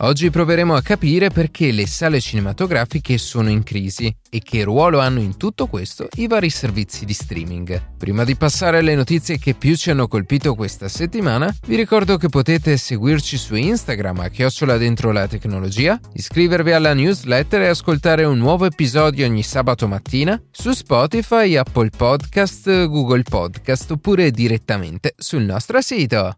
Oggi proveremo a capire perché le sale cinematografiche sono in crisi e che ruolo hanno in tutto questo i vari servizi di streaming. Prima di passare alle notizie che più ci hanno colpito questa settimana, vi ricordo che potete seguirci su Instagram a chiocciola dentro la tecnologia, iscrivervi alla newsletter e ascoltare un nuovo episodio ogni sabato mattina su Spotify, Apple Podcast, Google Podcast oppure direttamente sul nostro sito.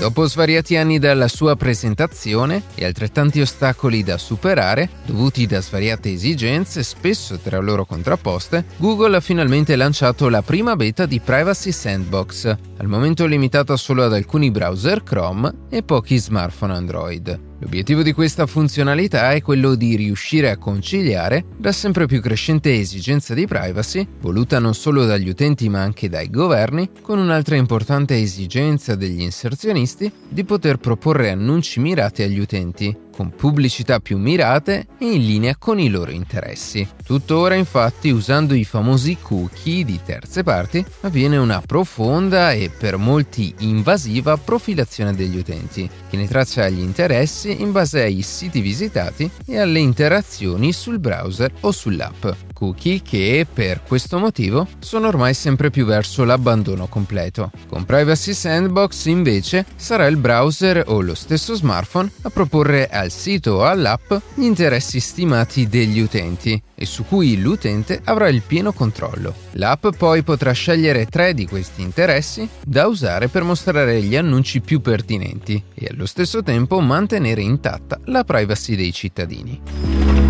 Dopo svariati anni dalla sua presentazione e altrettanti ostacoli da superare, dovuti da svariate esigenze, spesso tra loro contrapposte, Google ha finalmente lanciato la prima beta di Privacy Sandbox, al momento limitata solo ad alcuni browser Chrome e pochi smartphone Android. L'obiettivo di questa funzionalità è quello di riuscire a conciliare la sempre più crescente esigenza di privacy, voluta non solo dagli utenti ma anche dai governi, con un'altra importante esigenza degli inserzionisti di poter proporre annunci mirati agli utenti, con pubblicità più mirate e in linea con i loro interessi. Tuttora infatti usando i famosi cookie di terze parti avviene una profonda e per molti invasiva profilazione degli utenti, che ne traccia gli interessi in base ai siti visitati e alle interazioni sul browser o sull'app cookie che, per questo motivo, sono ormai sempre più verso l'abbandono completo. Con Privacy Sandbox, invece, sarà il browser o lo stesso smartphone a proporre al sito o all'app gli interessi stimati degli utenti e su cui l'utente avrà il pieno controllo. L'app poi potrà scegliere tre di questi interessi da usare per mostrare gli annunci più pertinenti e allo stesso tempo mantenere intatta la privacy dei cittadini.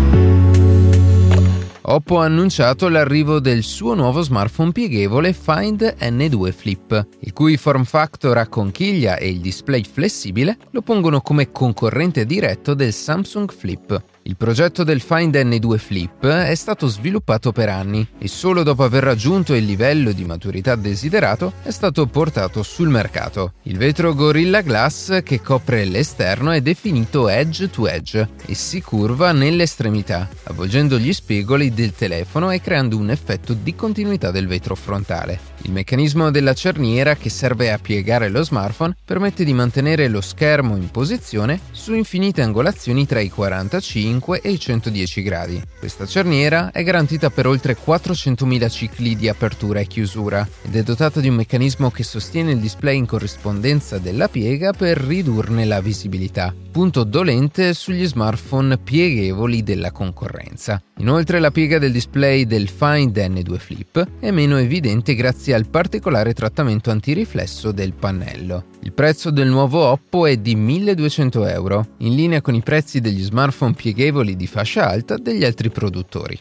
Oppo ha annunciato l'arrivo del suo nuovo smartphone pieghevole Find N2 Flip, il cui form factor a conchiglia e il display flessibile lo pongono come concorrente diretto del Samsung Flip. Il progetto del Find N2 Flip è stato sviluppato per anni e solo dopo aver raggiunto il livello di maturità desiderato è stato portato sul mercato. Il vetro Gorilla Glass che copre l'esterno è definito edge to edge e si curva nell'estremità, avvolgendo gli spigoli del telefono e creando un effetto di continuità del vetro frontale. Il meccanismo della cerniera che serve a piegare lo smartphone permette di mantenere lo schermo in posizione su infinite angolazioni tra i 45 e i 110 gradi. Questa cerniera è garantita per oltre 400.000 cicli di apertura e chiusura ed è dotata di un meccanismo che sostiene il display in corrispondenza della piega per ridurne la visibilità, punto dolente sugli smartphone pieghevoli della concorrenza. Inoltre la piega del display del Find N2 Flip è meno evidente grazie grazie al particolare trattamento antiriflesso del pannello. Il prezzo del nuovo Oppo è di 1200 euro, in linea con i prezzi degli smartphone pieghevoli di fascia alta degli altri produttori.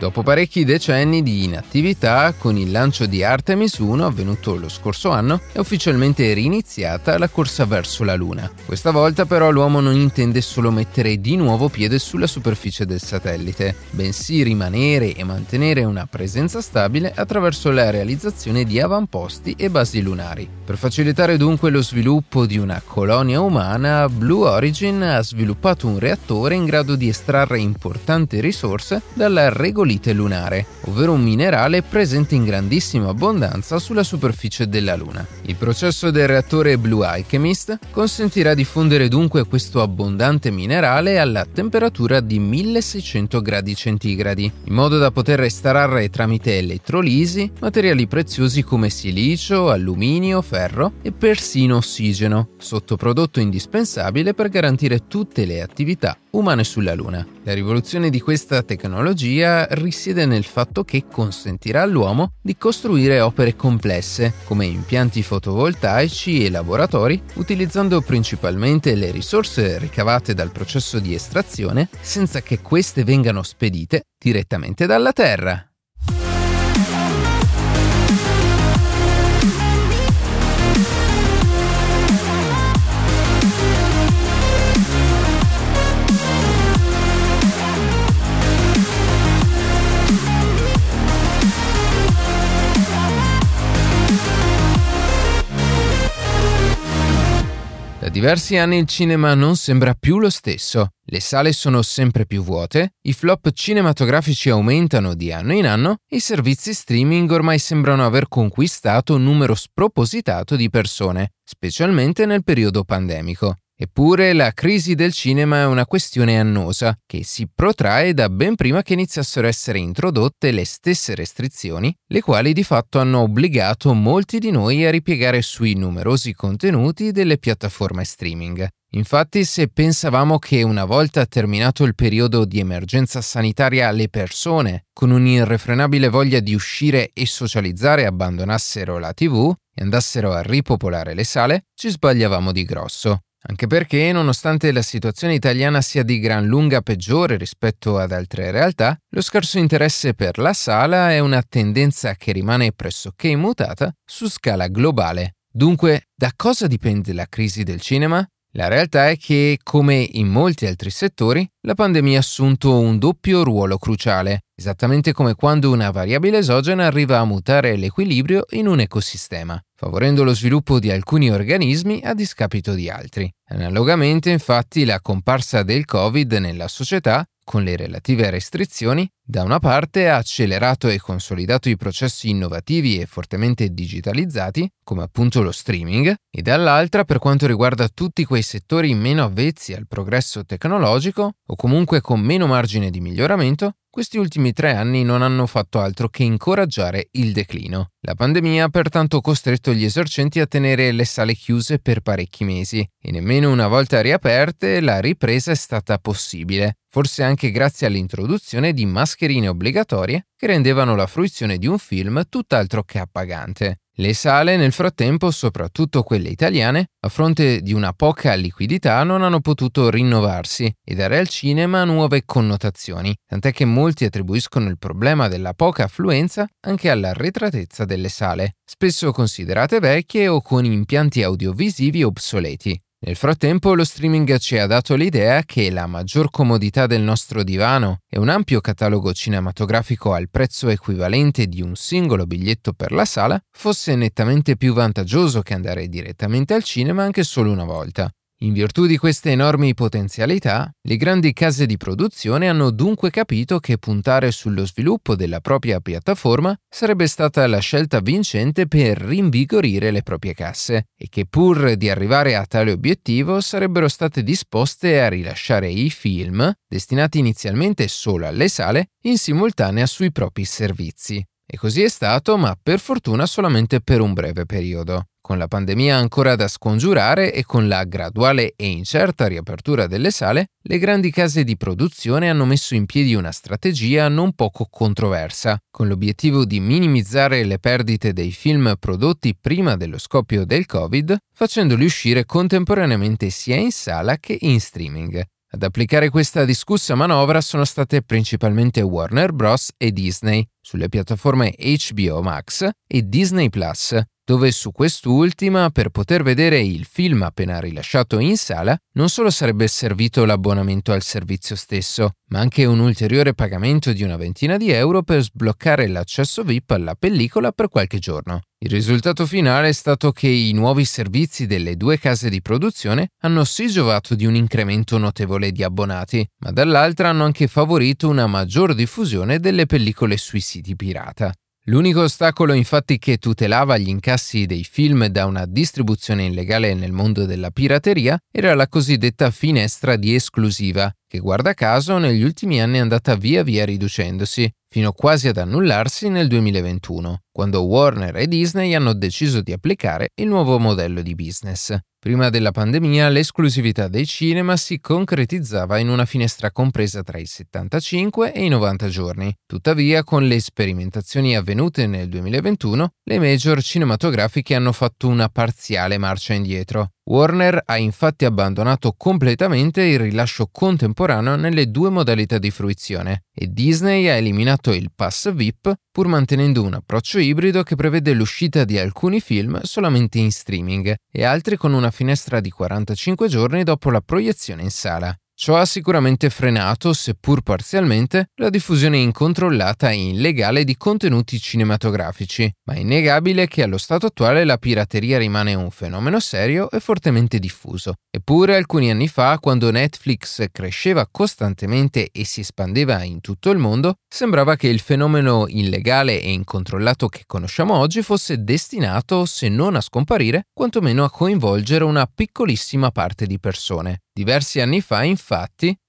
Dopo parecchi decenni di inattività, con il lancio di Artemis 1 avvenuto lo scorso anno, è ufficialmente riniziata la corsa verso la Luna. Questa volta però l'uomo non intende solo mettere di nuovo piede sulla superficie del satellite, bensì rimanere e mantenere una presenza stabile attraverso la realizzazione di avamposti e basi lunari. Per facilitare dunque lo sviluppo di una colonia umana, Blue Origin ha sviluppato un reattore in grado di estrarre importanti risorse dalla regolita regolite lunare, ovvero un minerale presente in grandissima abbondanza sulla superficie della Luna. Il processo del reattore Blue Alchemist consentirà di fondere dunque questo abbondante minerale alla temperatura di 1600 gradi centigradi, in modo da poter estrarre tramite elettrolisi materiali preziosi come silicio, alluminio, ferro e persino ossigeno, sottoprodotto indispensabile per garantire tutte le attività umane sulla Luna. La rivoluzione di questa tecnologia risiede nel fatto che consentirà all'uomo di costruire opere complesse, come impianti fotovoltaici e laboratori, utilizzando principalmente le risorse ricavate dal processo di estrazione, senza che queste vengano spedite direttamente dalla Terra. Diversi anni il cinema non sembra più lo stesso. Le sale sono sempre più vuote, i flop cinematografici aumentano di anno in anno e i servizi streaming ormai sembrano aver conquistato un numero spropositato di persone, specialmente nel periodo pandemico. Eppure la crisi del cinema è una questione annosa che si protrae da ben prima che iniziassero a essere introdotte le stesse restrizioni, le quali di fatto hanno obbligato molti di noi a ripiegare sui numerosi contenuti delle piattaforme streaming. Infatti, se pensavamo che una volta terminato il periodo di emergenza sanitaria le persone, con un'irrefrenabile voglia di uscire e socializzare, abbandonassero la TV e andassero a ripopolare le sale, ci sbagliavamo di grosso. Anche perché, nonostante la situazione italiana sia di gran lunga peggiore rispetto ad altre realtà, lo scarso interesse per la sala è una tendenza che rimane pressoché immutata su scala globale. Dunque, da cosa dipende la crisi del cinema? La realtà è che, come in molti altri settori, la pandemia ha assunto un doppio ruolo cruciale, esattamente come quando una variabile esogena arriva a mutare l'equilibrio in un ecosistema, favorendo lo sviluppo di alcuni organismi a discapito di altri. Analogamente, infatti, la comparsa del Covid nella società con le relative restrizioni, da una parte ha accelerato e consolidato i processi innovativi e fortemente digitalizzati, come appunto lo streaming, e dall'altra, per quanto riguarda tutti quei settori meno avvezzi al progresso tecnologico o comunque con meno margine di miglioramento, questi ultimi tre anni non hanno fatto altro che incoraggiare il declino. La pandemia ha pertanto costretto gli esercenti a tenere le sale chiuse per parecchi mesi e nemmeno una volta riaperte la ripresa è stata possibile, forse anche grazie all'introduzione di mascherine obbligatorie che rendevano la fruizione di un film tutt'altro che appagante. Le sale nel frattempo, soprattutto quelle italiane, a fronte di una poca liquidità non hanno potuto rinnovarsi e dare al cinema nuove connotazioni, tant'è che molti attribuiscono il problema della poca affluenza anche alla retratezza delle sale, spesso considerate vecchie o con impianti audiovisivi obsoleti. Nel frattempo lo streaming ci ha dato l'idea che la maggior comodità del nostro divano e un ampio catalogo cinematografico al prezzo equivalente di un singolo biglietto per la sala fosse nettamente più vantaggioso che andare direttamente al cinema anche solo una volta. In virtù di queste enormi potenzialità, le grandi case di produzione hanno dunque capito che puntare sullo sviluppo della propria piattaforma sarebbe stata la scelta vincente per rinvigorire le proprie casse e che pur di arrivare a tale obiettivo sarebbero state disposte a rilasciare i film, destinati inizialmente solo alle sale, in simultanea sui propri servizi. E così è stato, ma per fortuna solamente per un breve periodo. Con la pandemia ancora da scongiurare e con la graduale e incerta riapertura delle sale, le grandi case di produzione hanno messo in piedi una strategia non poco controversa, con l'obiettivo di minimizzare le perdite dei film prodotti prima dello scoppio del Covid, facendoli uscire contemporaneamente sia in sala che in streaming. Ad applicare questa discussa manovra sono state principalmente Warner Bros. e Disney, sulle piattaforme HBO Max e Disney Plus, dove su quest'ultima, per poter vedere il film appena rilasciato in sala, non solo sarebbe servito l'abbonamento al servizio stesso, ma anche un ulteriore pagamento di una ventina di euro per sbloccare l'accesso VIP alla pellicola per qualche giorno. Il risultato finale è stato che i nuovi servizi delle due case di produzione hanno sì giovato di un incremento notevole di abbonati, ma dall'altra hanno anche favorito una maggior diffusione delle pellicole sui siti pirata. L'unico ostacolo infatti che tutelava gli incassi dei film da una distribuzione illegale nel mondo della pirateria era la cosiddetta finestra di esclusiva, che guarda caso negli ultimi anni è andata via via riducendosi, fino quasi ad annullarsi nel 2021, quando Warner e Disney hanno deciso di applicare il nuovo modello di business. Prima della pandemia l'esclusività dei cinema si concretizzava in una finestra compresa tra i 75 e i 90 giorni. Tuttavia, con le sperimentazioni avvenute nel 2021, le major cinematografiche hanno fatto una parziale marcia indietro. Warner ha infatti abbandonato completamente il rilascio contemporaneo nelle due modalità di fruizione e Disney ha eliminato il pass VIP pur mantenendo un approccio ibrido che prevede l'uscita di alcuni film solamente in streaming e altri con una finestra di 45 giorni dopo la proiezione in sala. Ciò ha sicuramente frenato, seppur parzialmente, la diffusione incontrollata e illegale di contenuti cinematografici, ma è innegabile che allo stato attuale la pirateria rimane un fenomeno serio e fortemente diffuso. Eppure alcuni anni fa, quando Netflix cresceva costantemente e si espandeva in tutto il mondo, sembrava che il fenomeno illegale e incontrollato che conosciamo oggi fosse destinato, se non a scomparire, quantomeno a coinvolgere una piccolissima parte di persone. Diversi anni fa, infatti,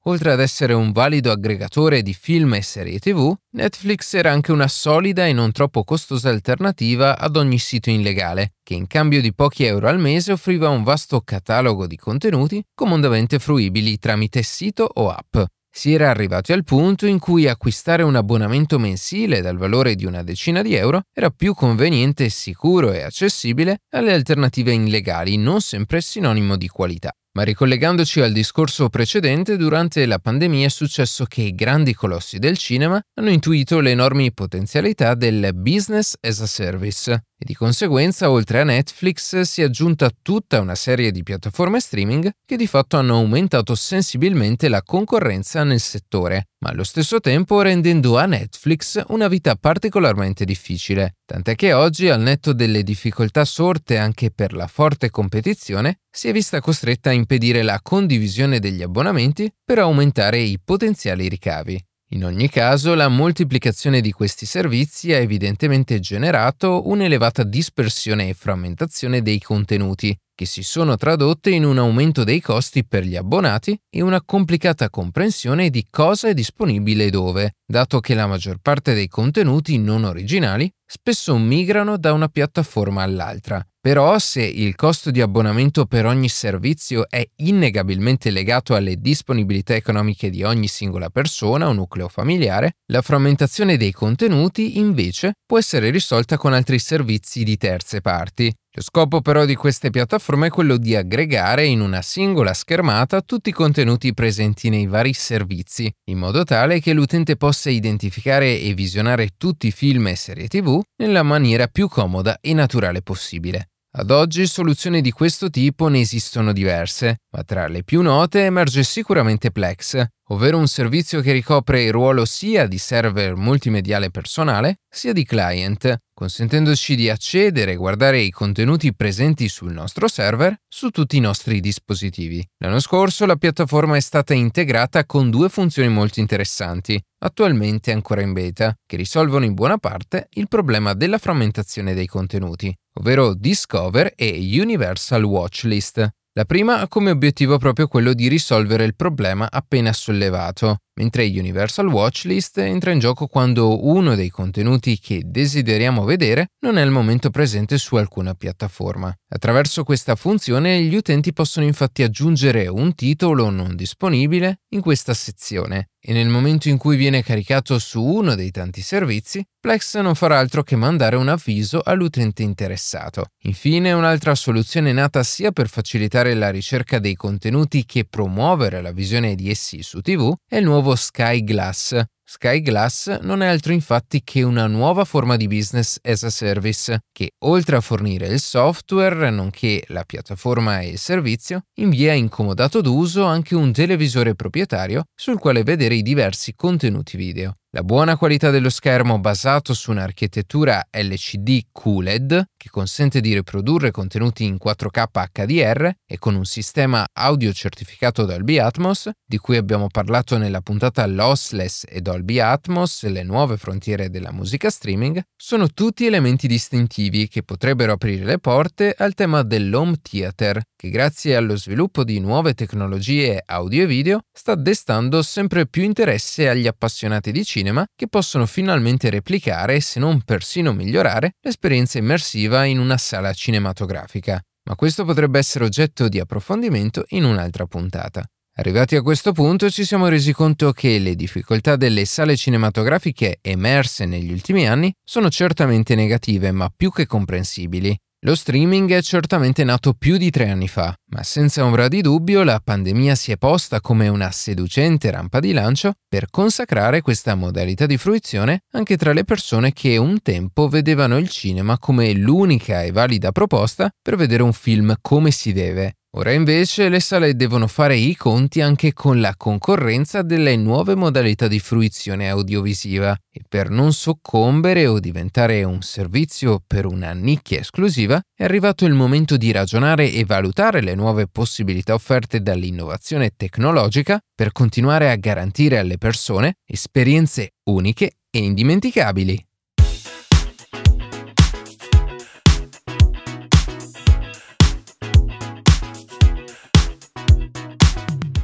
oltre ad essere un valido aggregatore di film e serie tv, Netflix era anche una solida e non troppo costosa alternativa ad ogni sito illegale, che in cambio di pochi euro al mese offriva un vasto catalogo di contenuti comodamente fruibili tramite sito o app. Si era arrivati al punto in cui acquistare un abbonamento mensile dal valore di una decina di euro era più conveniente, sicuro e accessibile alle alternative illegali, non sempre sinonimo di qualità. Ma ricollegandoci al discorso precedente, durante la pandemia è successo che i grandi colossi del cinema hanno intuito le enormi potenzialità del business as a service e di conseguenza oltre a Netflix si è aggiunta tutta una serie di piattaforme streaming che di fatto hanno aumentato sensibilmente la concorrenza nel settore, ma allo stesso tempo rendendo a Netflix una vita particolarmente difficile, tant'è che oggi, al netto delle difficoltà sorte anche per la forte competizione, si è vista costretta a impedire la condivisione degli abbonamenti per aumentare i potenziali ricavi. In ogni caso, la moltiplicazione di questi servizi ha evidentemente generato un'elevata dispersione e frammentazione dei contenuti, che si sono tradotte in un aumento dei costi per gli abbonati e una complicata comprensione di cosa è disponibile dove, dato che la maggior parte dei contenuti non originali spesso migrano da una piattaforma all'altra. Però se il costo di abbonamento per ogni servizio è innegabilmente legato alle disponibilità economiche di ogni singola persona o nucleo familiare, la frammentazione dei contenuti invece può essere risolta con altri servizi di terze parti, lo scopo però di queste piattaforme è quello di aggregare in una singola schermata tutti i contenuti presenti nei vari servizi, in modo tale che l'utente possa identificare e visionare tutti i film e serie tv nella maniera più comoda e naturale possibile. Ad oggi soluzioni di questo tipo ne esistono diverse, ma tra le più note emerge sicuramente Plex, ovvero un servizio che ricopre il ruolo sia di server multimediale personale sia di client, consentendoci di accedere e guardare i contenuti presenti sul nostro server su tutti i nostri dispositivi. L'anno scorso la piattaforma è stata integrata con due funzioni molto interessanti, attualmente ancora in beta, che risolvono in buona parte il problema della frammentazione dei contenuti, ovvero Discover e Universal Watchlist. La prima ha come obiettivo proprio quello di risolvere il problema appena sollevato, mentre Universal Watchlist entra in gioco quando uno dei contenuti che desideriamo vedere non è al momento presente su alcuna piattaforma. Attraverso questa funzione gli utenti possono infatti aggiungere un titolo non disponibile in questa sezione e nel momento in cui viene caricato su uno dei tanti servizi, Plex non farà altro che mandare un avviso all'utente interessato. Infine, un'altra soluzione nata sia per facilitare la ricerca dei contenuti che promuovere la visione di essi su TV è il nuovo nuovo Sky Glass. Sky Glass non è altro infatti che una nuova forma di business as a service che, oltre a fornire il software, nonché la piattaforma e il servizio, invia in comodato d'uso anche un televisore proprietario sul quale vedere i diversi contenuti video. La buona qualità dello schermo basato su un'architettura LCD QLED che consente di riprodurre contenuti in 4K HDR e con un sistema audio certificato Dolby Atmos, di cui abbiamo parlato nella puntata Lossless e Dolby Atmos, le nuove frontiere della musica streaming, sono tutti elementi distintivi che potrebbero aprire le porte al tema dell'home theater, che grazie allo sviluppo di nuove tecnologie audio e video sta destando sempre più interesse agli appassionati di cinema che possono finalmente replicare, se non persino migliorare, l'esperienza immersiva in una sala cinematografica. Ma questo potrebbe essere oggetto di approfondimento in un'altra puntata. Arrivati a questo punto ci siamo resi conto che le difficoltà delle sale cinematografiche emerse negli ultimi anni sono certamente negative ma più che comprensibili. Lo streaming è certamente nato più di tre anni fa, ma senza ombra di dubbio la pandemia si è posta come una seducente rampa di lancio per consacrare questa modalità di fruizione anche tra le persone che un tempo vedevano il cinema come l'unica e valida proposta per vedere un film come si deve. Ora invece le sale devono fare i conti anche con la concorrenza delle nuove modalità di fruizione audiovisiva e per non soccombere o diventare un servizio per una nicchia esclusiva è arrivato il momento di ragionare e valutare le nuove possibilità offerte dall'innovazione tecnologica per continuare a garantire alle persone esperienze uniche e indimenticabili.